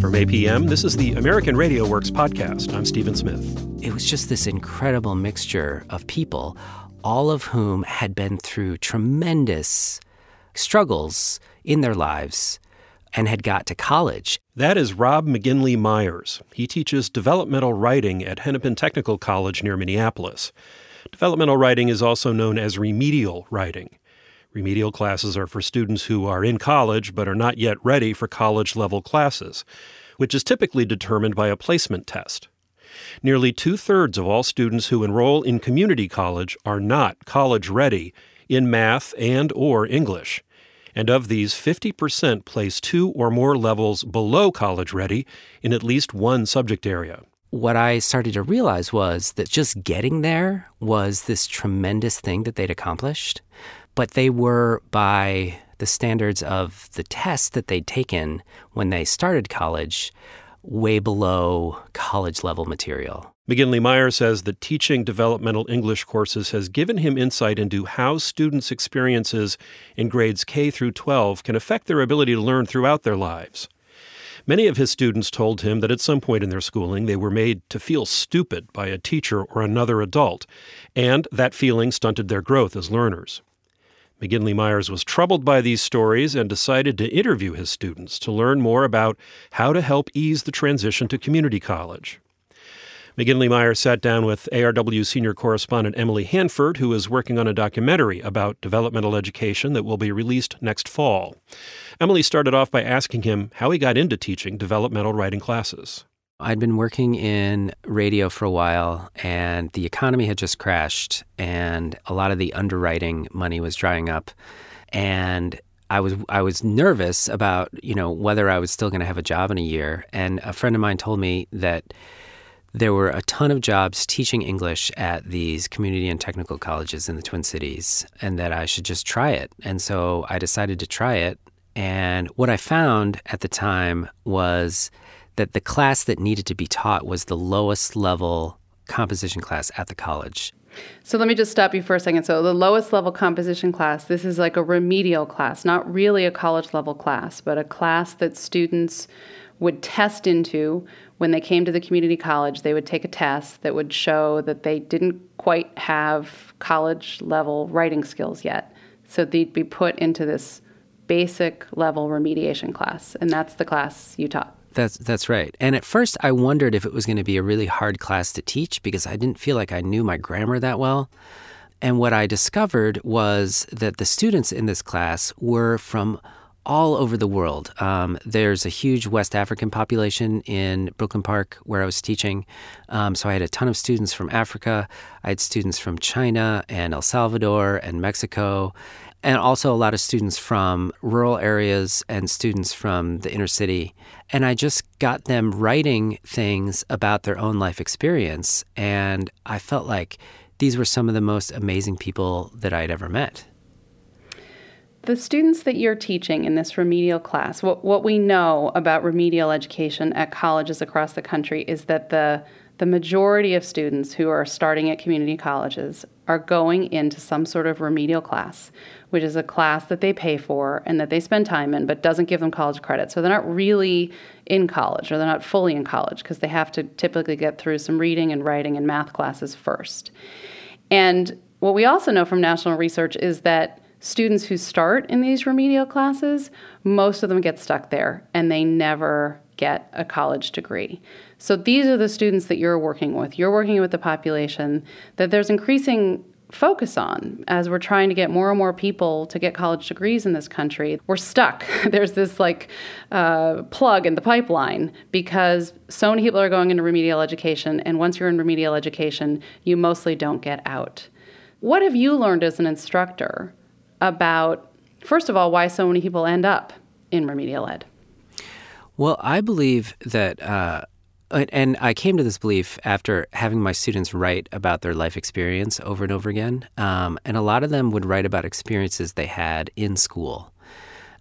From APM, this is the American Radio Works podcast. I'm Stephen Smith. It was just this incredible mixture of people, all of whom had been through tremendous struggles in their lives and had got to college. That is Rob McGinley Myers. He teaches developmental writing at Hennepin Technical College near Minneapolis. Developmental writing is also known as remedial writing. Remedial classes are for students who are in college but are not yet ready for college level classes, which is typically determined by a placement test. Nearly two thirds of all students who enroll in community college are not college ready in math and or English. And of these, 50% place two or more levels below college ready in at least one subject area. What I started to realize was that just getting there was this tremendous thing that they'd accomplished but they were by the standards of the tests that they'd taken when they started college way below college level material. McGinley Myers says that teaching developmental English courses has given him insight into how students' experiences in grades K through 12 can affect their ability to learn throughout their lives. Many of his students told him that at some point in their schooling they were made to feel stupid by a teacher or another adult, and that feeling stunted their growth as learners. McGinley Myers was troubled by these stories and decided to interview his students to learn more about how to help ease the transition to community college. McGinley Myers sat down with ARW senior correspondent Emily Hanford, who is working on a documentary about developmental education that will be released next fall. Emily started off by asking him how he got into teaching developmental writing classes. I'd been working in radio for a while, and the economy had just crashed, and a lot of the underwriting money was drying up, and I was I was nervous about you know whether I was still going to have a job in a year. And a friend of mine told me that there were a ton of jobs teaching English at these community and technical colleges in the Twin Cities, and that I should just try it. And so I decided to try it. And what I found at the time was that the class that needed to be taught was the lowest level composition class at the college. So let me just stop you for a second. So the lowest level composition class, this is like a remedial class, not really a college level class, but a class that students would test into when they came to the community college. They would take a test that would show that they didn't quite have college level writing skills yet. So they'd be put into this basic level remediation class, and that's the class you taught. That's that's right. And at first, I wondered if it was going to be a really hard class to teach because I didn't feel like I knew my grammar that well. And what I discovered was that the students in this class were from all over the world. Um, there's a huge West African population in Brooklyn Park where I was teaching. Um, so I had a ton of students from Africa. I had students from China and El Salvador and Mexico and also a lot of students from rural areas and students from the inner city. And I just got them writing things about their own life experience. And I felt like these were some of the most amazing people that I'd ever met. The students that you're teaching in this remedial class, what, what we know about remedial education at colleges across the country is that the the majority of students who are starting at community colleges are going into some sort of remedial class, which is a class that they pay for and that they spend time in, but doesn't give them college credit. So they're not really in college or they're not fully in college because they have to typically get through some reading and writing and math classes first. And what we also know from national research is that students who start in these remedial classes, most of them get stuck there and they never get a college degree. So these are the students that you're working with. You're working with the population that there's increasing focus on as we're trying to get more and more people to get college degrees in this country. We're stuck. There's this like uh, plug in the pipeline because so many people are going into remedial education, and once you're in remedial education, you mostly don't get out. What have you learned as an instructor about, first of all, why so many people end up in remedial ed? Well, I believe that, uh, and I came to this belief after having my students write about their life experience over and over again. Um, and a lot of them would write about experiences they had in school.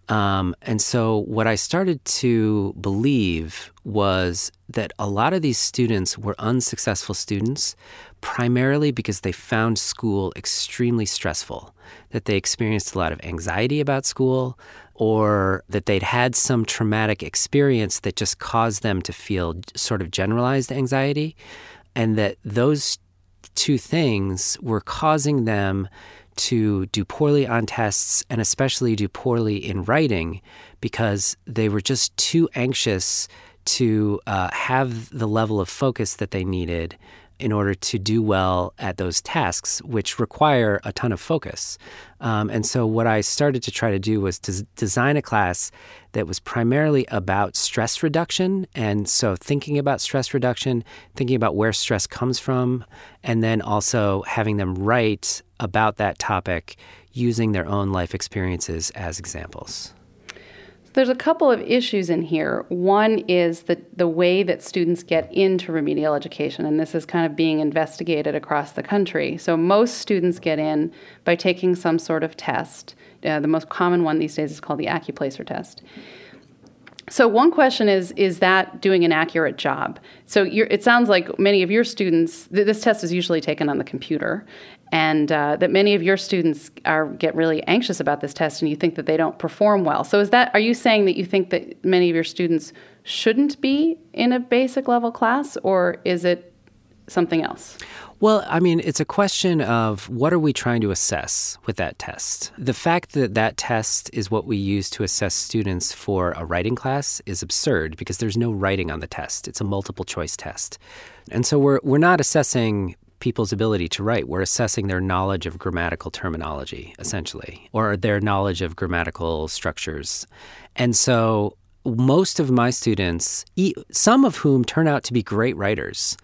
Um, and so, what I started to believe was that a lot of these students were unsuccessful students primarily because they found school extremely stressful, that they experienced a lot of anxiety about school, or that they'd had some traumatic experience that just caused them to feel sort of generalized anxiety, and that those two things were causing them to do poorly on tests and especially do poorly in writing because they were just too anxious to uh, have the level of focus that they needed in order to do well at those tasks, which require a ton of focus. Um, and so, what I started to try to do was to design a class that was primarily about stress reduction. And so, thinking about stress reduction, thinking about where stress comes from, and then also having them write about that topic using their own life experiences as examples. There's a couple of issues in here. One is the, the way that students get into remedial education, and this is kind of being investigated across the country. So, most students get in by taking some sort of test. Uh, the most common one these days is called the AccuPlacer test. So one question is: Is that doing an accurate job? So it sounds like many of your students. Th- this test is usually taken on the computer, and uh, that many of your students are get really anxious about this test, and you think that they don't perform well. So is that? Are you saying that you think that many of your students shouldn't be in a basic level class, or is it something else? Well, I mean, it's a question of what are we trying to assess with that test? The fact that that test is what we use to assess students for a writing class is absurd because there's no writing on the test. It's a multiple choice test. And so we're, we're not assessing people's ability to write. We're assessing their knowledge of grammatical terminology, essentially, or their knowledge of grammatical structures. And so most of my students, some of whom turn out to be great writers,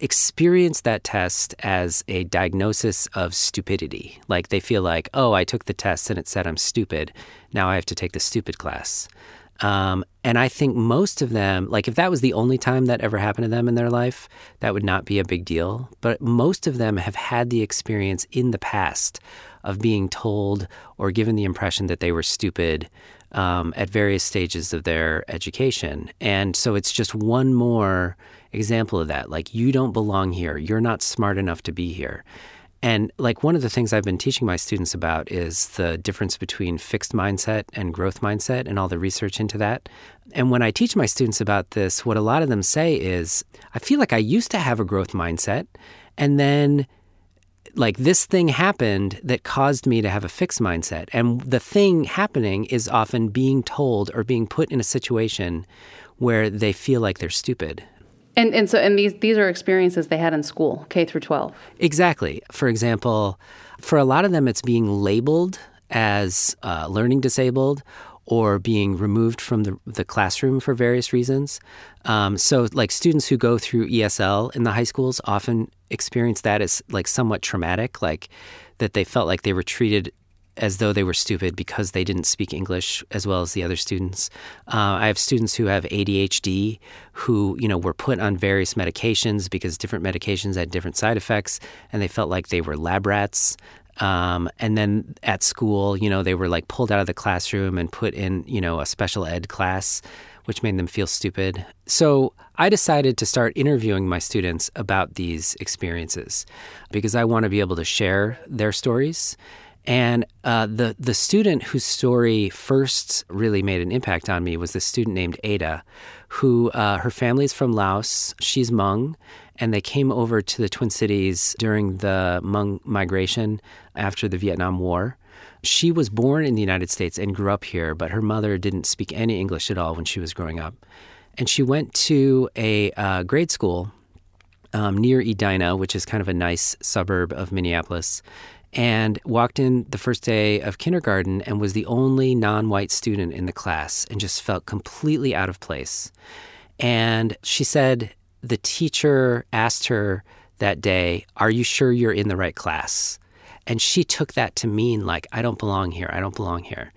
experience that test as a diagnosis of stupidity. Like they feel like, oh, I took the test and it said I'm stupid. Now I have to take the stupid class. Um, and I think most of them, like if that was the only time that ever happened to them in their life, that would not be a big deal. But most of them have had the experience in the past of being told or given the impression that they were stupid um, at various stages of their education. And so it's just one more example of that. Like, you don't belong here. You're not smart enough to be here. And like one of the things I've been teaching my students about is the difference between fixed mindset and growth mindset and all the research into that. And when I teach my students about this, what a lot of them say is, I feel like I used to have a growth mindset and then like this thing happened that caused me to have a fixed mindset. And the thing happening is often being told or being put in a situation where they feel like they're stupid. And and so and these these are experiences they had in school, K through 12. Exactly. For example, for a lot of them it's being labeled as uh, learning disabled or being removed from the, the classroom for various reasons. Um, so, like students who go through ESL in the high schools often experience that as like somewhat traumatic, like that they felt like they were treated as though they were stupid because they didn't speak English as well as the other students. Uh, I have students who have ADHD who, you know, were put on various medications because different medications had different side effects, and they felt like they were lab rats. Um, and then at school, you know, they were like pulled out of the classroom and put in, you know, a special ed class, which made them feel stupid. So I decided to start interviewing my students about these experiences because I want to be able to share their stories and uh, the the student whose story first really made an impact on me was this student named Ada, who uh, her family's from Laos. She's Hmong, and they came over to the Twin Cities during the Hmong migration after the Vietnam War. She was born in the United States and grew up here, but her mother didn't speak any English at all when she was growing up. And she went to a uh, grade school um, near Edina, which is kind of a nice suburb of Minneapolis and walked in the first day of kindergarten and was the only non white student in the class and just felt completely out of place. And she said the teacher asked her that day, Are you sure you're in the right class? And she took that to mean, like, I don't belong here. I don't belong here.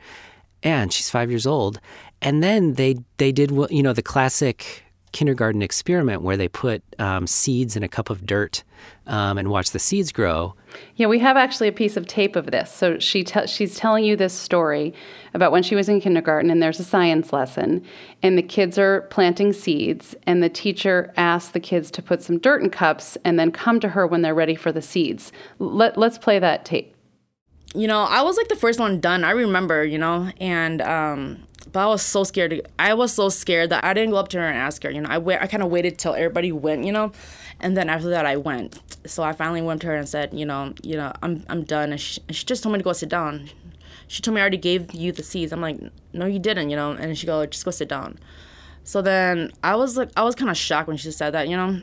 And she's five years old. And then they, they did, you know, the classic kindergarten experiment where they put um, seeds in a cup of dirt um, and watch the seeds grow. Yeah, we have actually a piece of tape of this. So she te- she's telling you this story about when she was in kindergarten, and there's a science lesson, and the kids are planting seeds, and the teacher asks the kids to put some dirt in cups and then come to her when they're ready for the seeds. Let, let's play that tape. You know, I was like the first one done. I remember, you know, and um, but I was so scared. I was so scared that I didn't go up to her and ask her. You know, I wait. I kind of waited till everybody went. You know, and then after that I went. So I finally went to her and said, you know, you know, I'm I'm done. And she, she just told me to go sit down. She told me I already gave you the seeds. I'm like, no, you didn't. You know, and she go, just go sit down. So then I was like, I was kind of shocked when she said that. You know,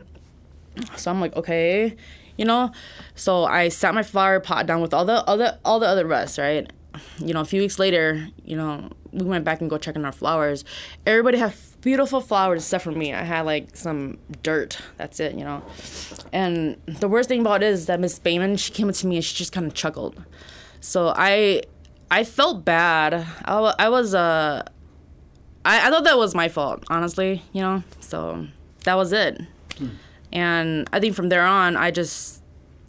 so I'm like, okay, you know. So I sat my flower pot down with all the other all the other rest, right? You know, a few weeks later, you know, we went back and go checking our flowers. Everybody had beautiful flowers except for me. I had like some dirt. That's it, you know. And the worst thing about it is that Miss Bayman, she came up to me and she just kind of chuckled. So I, I felt bad. I, I was uh, I, I thought that was my fault, honestly, you know. So that was it. Hmm. And I think from there on, I just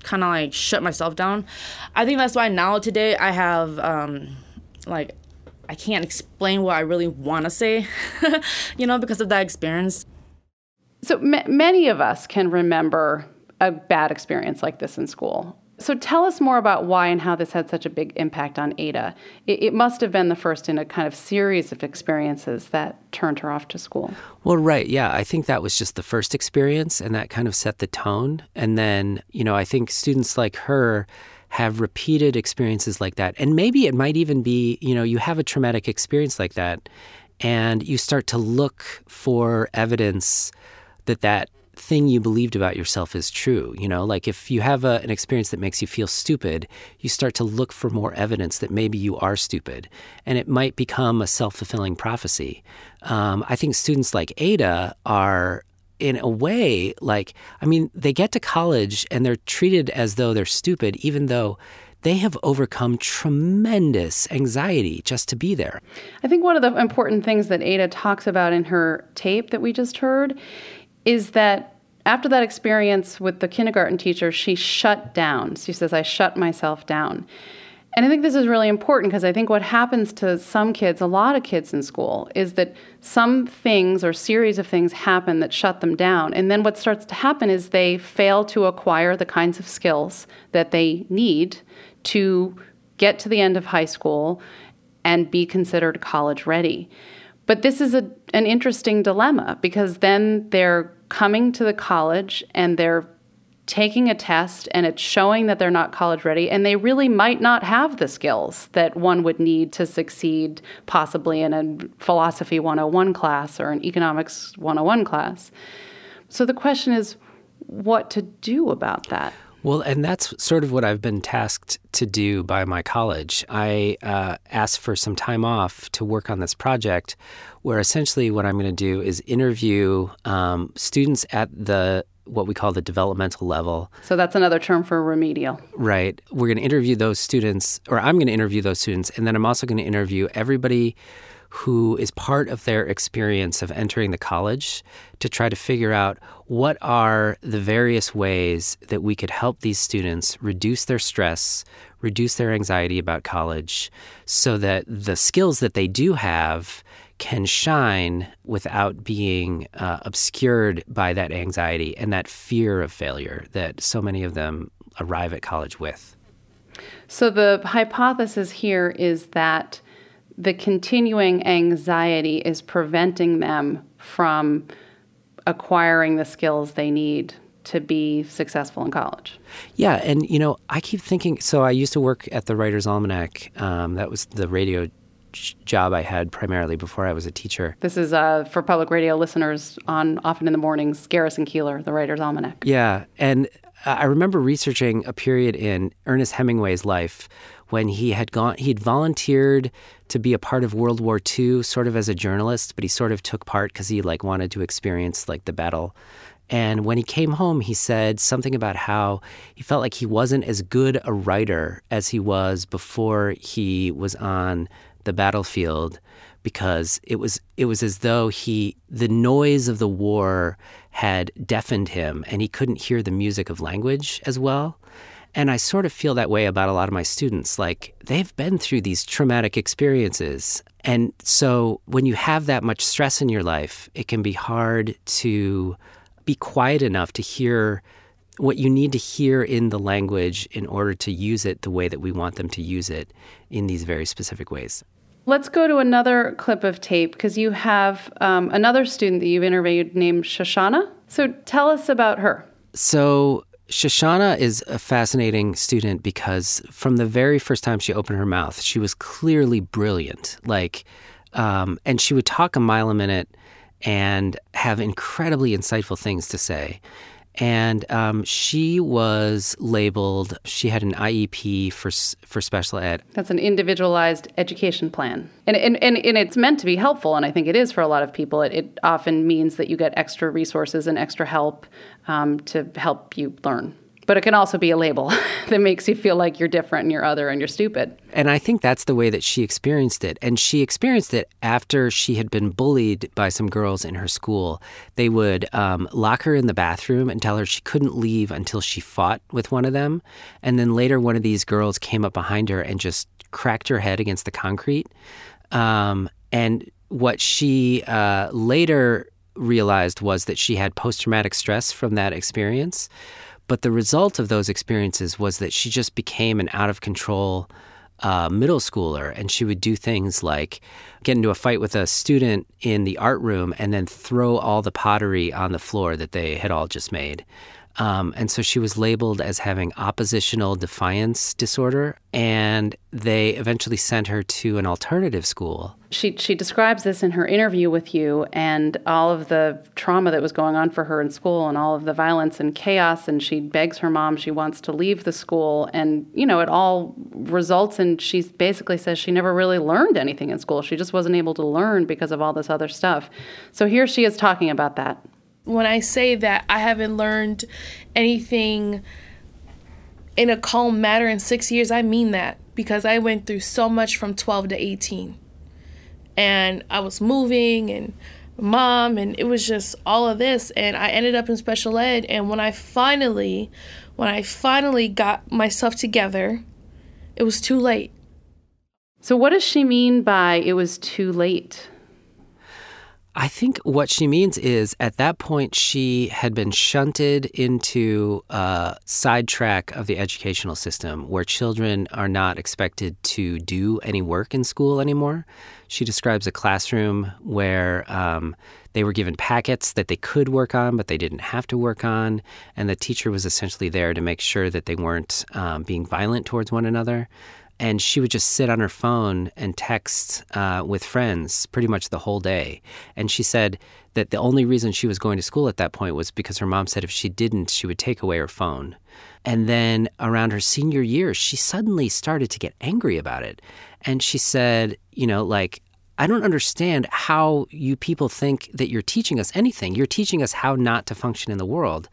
kind of like shut myself down. I think that's why now today I have um, like I can't explain what I really want to say, you know, because of that experience. So m- many of us can remember a bad experience like this in school. So tell us more about why and how this had such a big impact on Ada. It, it, must have been the first in a kind of series of experiences that turned her off to school. Well, right. Yeah. I think that was just the first experience and that kind of set the tone. And then, you know, I think students like her have repeated experiences like that. And maybe it might even be, you know, you have a traumatic experience like that and you start to look for evidence that that thing you believed about yourself is true. You know, like if you have a, an experience that makes you feel stupid, you start to look for more evidence that maybe you are stupid. And it might become a self fulfilling prophecy. Um, I think students like Ada are in a way, like, I mean, they get to college and they're treated as though they're stupid, even though they have overcome tremendous anxiety just to be there. I think one of the important things that Ada talks about in her tape that we just heard is that after that experience with the kindergarten teacher, she shut down. She says, I shut myself down. And I think this is really important because I think what happens to some kids, a lot of kids in school, is that some things or series of things happen that shut them down. And then what starts to happen is they fail to acquire the kinds of skills that they need to get to the end of high school and be considered college ready. But this is a, an interesting dilemma because then they're coming to the college and they're taking a test and it's showing that they're not college ready and they really might not have the skills that one would need to succeed possibly in a philosophy 101 class or an economics 101 class. So the question is what to do about that. Well, and that's sort of what I've been tasked to do by my college. I uh, asked for some time off to work on this project, where essentially what I'm going to do is interview um, students at the what we call the developmental level. So that's another term for remedial. Right. We're going to interview those students, or I'm going to interview those students, and then I'm also going to interview everybody who is part of their experience of entering the college to try to figure out what are the various ways that we could help these students reduce their stress, reduce their anxiety about college, so that the skills that they do have can shine without being uh, obscured by that anxiety and that fear of failure that so many of them arrive at college with. So, the hypothesis here is that the continuing anxiety is preventing them from acquiring the skills they need to be successful in college. Yeah, and you know, I keep thinking. So I used to work at the Writer's Almanac. Um, that was the radio job I had primarily before I was a teacher. This is uh, for public radio listeners on often in the mornings. Garrison Keillor, the Writer's Almanac. Yeah, and I remember researching a period in Ernest Hemingway's life when he had gone he'd volunteered to be a part of World War II sort of as a journalist but he sort of took part cuz he like wanted to experience like the battle and when he came home, he said something about how he felt like he wasn't as good a writer as he was before he was on the battlefield because it was it was as though he the noise of the war had deafened him and he couldn't hear the music of language as well. And I sort of feel that way about a lot of my students. Like they've been through these traumatic experiences. And so when you have that much stress in your life, it can be hard to be quiet enough to hear what you need to hear in the language in order to use it the way that we want them to use it in these very specific ways. Let's go to another clip of tape because you have um, another student that you've interviewed named Shoshana. So tell us about her. So, Shoshana is a fascinating student because from the very first time she opened her mouth, she was clearly brilliant. Like, um, and she would talk a mile a minute and have incredibly insightful things to say. And um, she was labeled. She had an IEP for for special ed. That's an individualized education plan, and and, and, and it's meant to be helpful. And I think it is for a lot of people. It, it often means that you get extra resources and extra help um, to help you learn. But it can also be a label that makes you feel like you're different and you're other and you're stupid. And I think that's the way that she experienced it. And she experienced it after she had been bullied by some girls in her school. They would um, lock her in the bathroom and tell her she couldn't leave until she fought with one of them. And then later, one of these girls came up behind her and just cracked her head against the concrete. Um, and what she uh, later realized was that she had post traumatic stress from that experience. But the result of those experiences was that she just became an out of control uh, middle schooler. And she would do things like get into a fight with a student in the art room and then throw all the pottery on the floor that they had all just made. Um, and so she was labeled as having oppositional defiance disorder, and they eventually sent her to an alternative school. She, she describes this in her interview with you and all of the trauma that was going on for her in school and all of the violence and chaos. And she begs her mom, she wants to leave the school. And, you know, it all results in she basically says she never really learned anything in school. She just wasn't able to learn because of all this other stuff. So here she is talking about that when I say that I haven't learned anything in a calm manner in six years, I mean that because I went through so much from 12 to 18. And I was moving and mom, and it was just all of this. And I ended up in special ed. And when I finally, when I finally got myself together, it was too late. So, what does she mean by it was too late? I think what she means is at that point she had been shunted into a sidetrack of the educational system where children are not expected to do any work in school anymore. She describes a classroom where um, they were given packets that they could work on, but they didn't have to work on, and the teacher was essentially there to make sure that they weren't um, being violent towards one another and she would just sit on her phone and text uh, with friends pretty much the whole day. And she said that the only reason she was going to school at that point was because her mom said if she didn't, she would take away her phone. And then around her senior year, she suddenly started to get angry about it. And she said, you know, like, I don't understand how you people think that you're teaching us anything. You're teaching us how not to function in the world.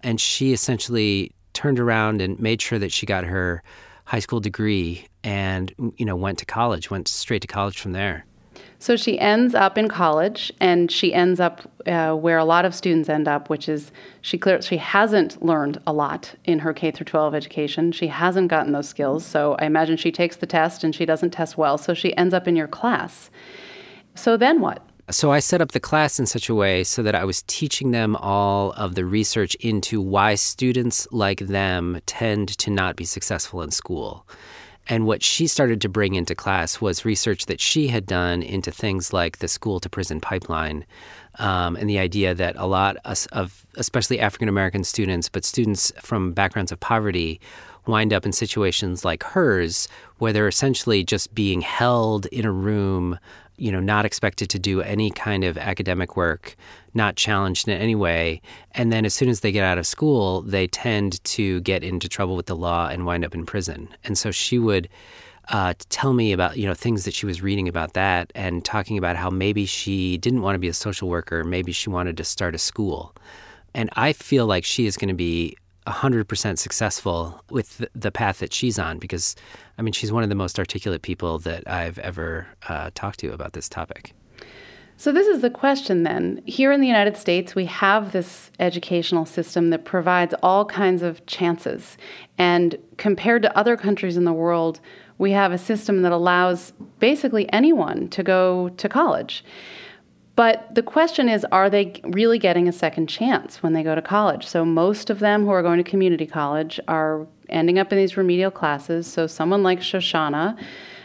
And she essentially turned around and made sure that she got her high school degree and you know went to college went straight to college from there. So she ends up in college and she ends up uh, where a lot of students end up which is she clear, she hasn't learned a lot in her K through 12 education. She hasn't gotten those skills. So i imagine she takes the test and she doesn't test well. So she ends up in your class. So then what so I set up the class in such a way so that I was teaching them all of the research into why students like them tend to not be successful in school. And what she started to bring into class was research that she had done into things like the school to prison pipeline um, and the idea that a lot of, especially African American students, but students from backgrounds of poverty, wind up in situations like hers, where they're essentially just being held in a room you know, not expected to do any kind of academic work, not challenged in any way. And then as soon as they get out of school, they tend to get into trouble with the law and wind up in prison. And so she would uh, tell me about, you know, things that she was reading about that and talking about how maybe she didn't want to be a social worker, maybe she wanted to start a school. And I feel like she is going to be 100% successful with the, path that she's on because, I mean, she's one of the most articulate people that I've ever uh, talked to about this topic. So, this is the question then. Here in the United States, we have this educational system that provides all kinds of chances. And compared to other countries in the world, we have a system that allows basically anyone to go to college. But the question is are they really getting a second chance when they go to college? So, most of them who are going to community college are ending up in these remedial classes. So, someone like Shoshana,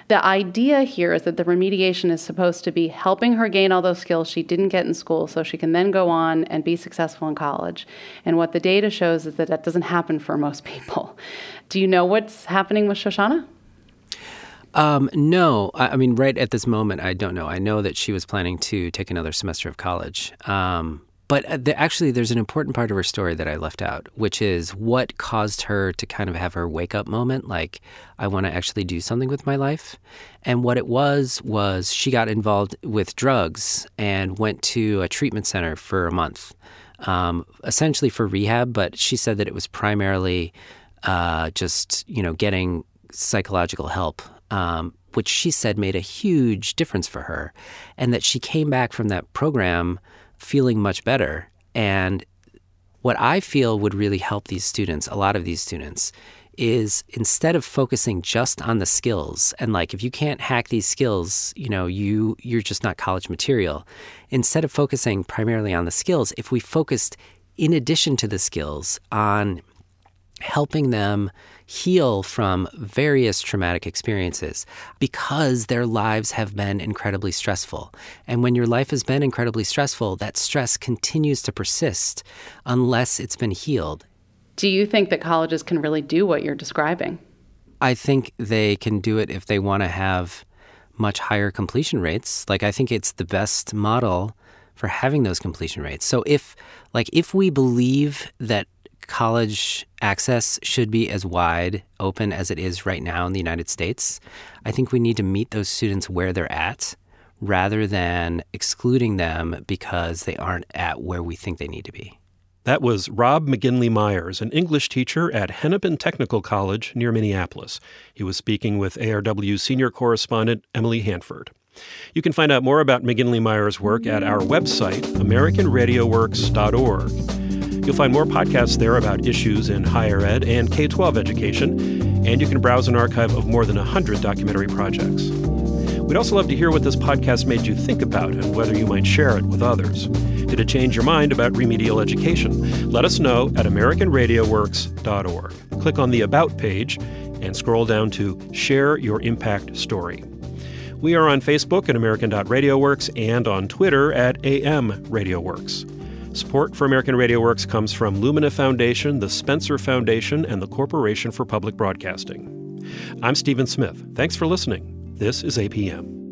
the idea here is that the remediation is supposed to be helping her gain all those skills she didn't get in school so she can then go on and be successful in college. And what the data shows is that that doesn't happen for most people. Do you know what's happening with Shoshana? Um, no, I, I, mean, right at this moment, I don't know. I know that she was planning to take another semester of college. Um, but uh, the, actually, there's an important part of her story that I left out, which is what caused her to kind of have her wake up moment like, I want to actually do something with my life. And what it was, was she got involved with drugs and went to a treatment center for a month, um, essentially for rehab. But she said that it was primarily uh, just, you know, getting psychological help um, which she said made a huge difference for her, and that she came back from that program feeling much better. And what I feel would really help these students, a lot of these students, is instead of focusing just on the skills and like if you can't hack these skills you know you you're just not college material instead of focusing primarily on the skills if we focused in addition to the skills on helping them heal from various traumatic experiences because their lives have been incredibly stressful. And when your life has been incredibly stressful, that stress continues to persist unless it's been healed. Do you think that colleges can really do what you're describing? I think they can do it if they want to have much higher completion rates. Like, I think it's the best model for having those completion rates. So if like if we believe that college access should be as wide open as it is right now in the United States. I think we need to meet those students where they're at rather than excluding them because they aren't at where we think they need to be. That was Rob McGinley Myers, an English teacher at Hennepin Technical College near Minneapolis. He was speaking with ARW senior correspondent Emily Hanford. You can find out more about McGinley Myers' work at our website, AmericanRadioWorks.org. You'll find more podcasts there about issues in higher ed and K 12 education, and you can browse an archive of more than 100 documentary projects. We'd also love to hear what this podcast made you think about and whether you might share it with others. Did it change your mind about remedial education? Let us know at AmericanRadioWorks.org. Click on the About page and scroll down to Share Your Impact Story. We are on Facebook at American.RadioWorks and on Twitter at AM RadioWorks. Support for American Radio Works comes from Lumina Foundation, the Spencer Foundation, and the Corporation for Public Broadcasting. I'm Stephen Smith. Thanks for listening. This is APM.